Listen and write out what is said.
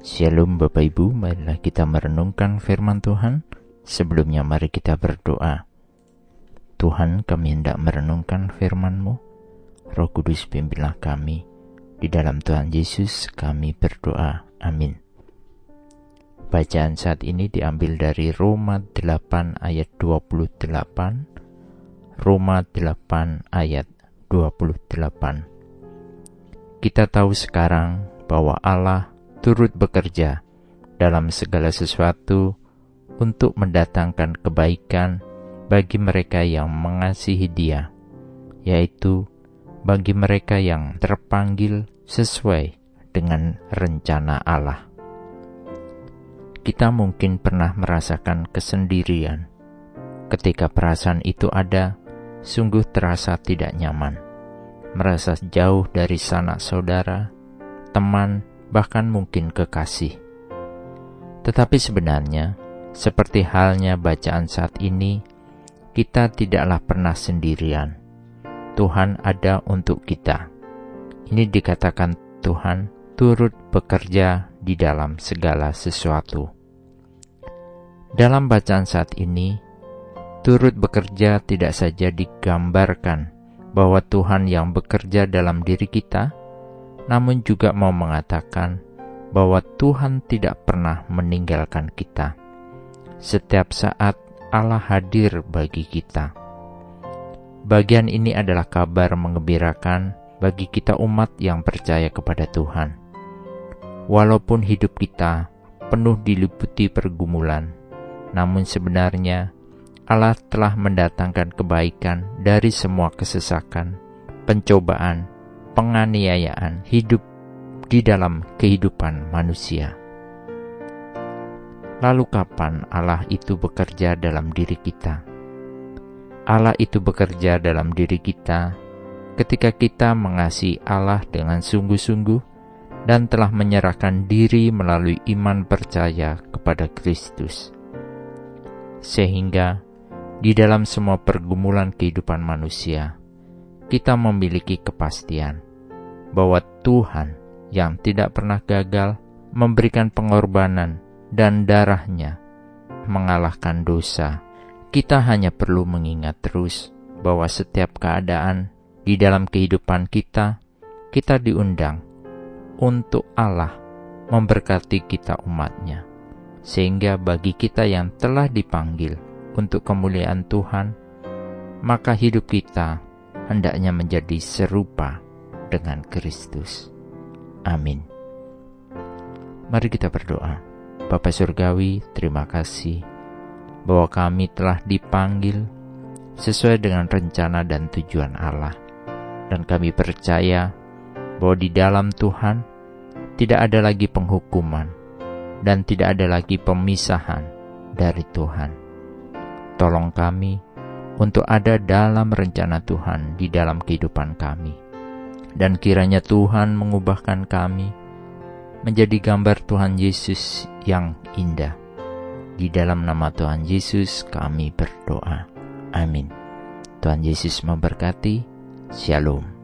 Shalom Bapak Ibu, marilah kita merenungkan firman Tuhan. Sebelumnya mari kita berdoa. Tuhan kami hendak merenungkan firman-Mu. Roh Kudus pimpinlah kami. Di dalam Tuhan Yesus kami berdoa. Amin. Bacaan saat ini diambil dari Roma 8 ayat 28. Roma 8 ayat 28. Kita tahu sekarang bahwa Allah turut bekerja dalam segala sesuatu untuk mendatangkan kebaikan bagi mereka yang mengasihi Dia, yaitu bagi mereka yang terpanggil sesuai dengan rencana Allah. Kita mungkin pernah merasakan kesendirian. Ketika perasaan itu ada, sungguh terasa tidak nyaman, merasa jauh dari sanak saudara, teman, bahkan mungkin kekasih. Tetapi sebenarnya, seperti halnya bacaan saat ini, kita tidaklah pernah sendirian. Tuhan ada untuk kita. Ini dikatakan Tuhan turut bekerja di dalam segala sesuatu. Dalam bacaan saat ini, turut bekerja tidak saja digambarkan bahwa Tuhan yang bekerja dalam diri kita, namun juga mau mengatakan bahwa Tuhan tidak pernah meninggalkan kita. Setiap saat Allah hadir bagi kita. Bagian ini adalah kabar mengembirakan bagi kita umat yang percaya kepada Tuhan. Walaupun hidup kita penuh diliputi pergumulan, namun sebenarnya Allah telah mendatangkan kebaikan dari semua kesesakan, pencobaan, penganiayaan hidup di dalam kehidupan manusia. Lalu, kapan Allah itu bekerja dalam diri kita? Allah itu bekerja dalam diri kita ketika kita mengasihi Allah dengan sungguh-sungguh dan telah menyerahkan diri melalui iman percaya kepada Kristus, sehingga di dalam semua pergumulan kehidupan manusia kita memiliki kepastian bahwa Tuhan yang tidak pernah gagal memberikan pengorbanan dan darahnya mengalahkan dosa. Kita hanya perlu mengingat terus bahwa setiap keadaan di dalam kehidupan kita, kita diundang untuk Allah memberkati kita umatnya. Sehingga bagi kita yang telah dipanggil untuk kemuliaan Tuhan, maka hidup kita hendaknya menjadi serupa dengan Kristus. Amin. Mari kita berdoa. Bapa Surgawi, terima kasih bahwa kami telah dipanggil sesuai dengan rencana dan tujuan Allah. Dan kami percaya bahwa di dalam Tuhan tidak ada lagi penghukuman dan tidak ada lagi pemisahan dari Tuhan. Tolong kami untuk ada dalam rencana Tuhan di dalam kehidupan kami. Dan kiranya Tuhan mengubahkan kami menjadi gambar Tuhan Yesus yang indah. Di dalam nama Tuhan Yesus kami berdoa. Amin. Tuhan Yesus memberkati. Shalom.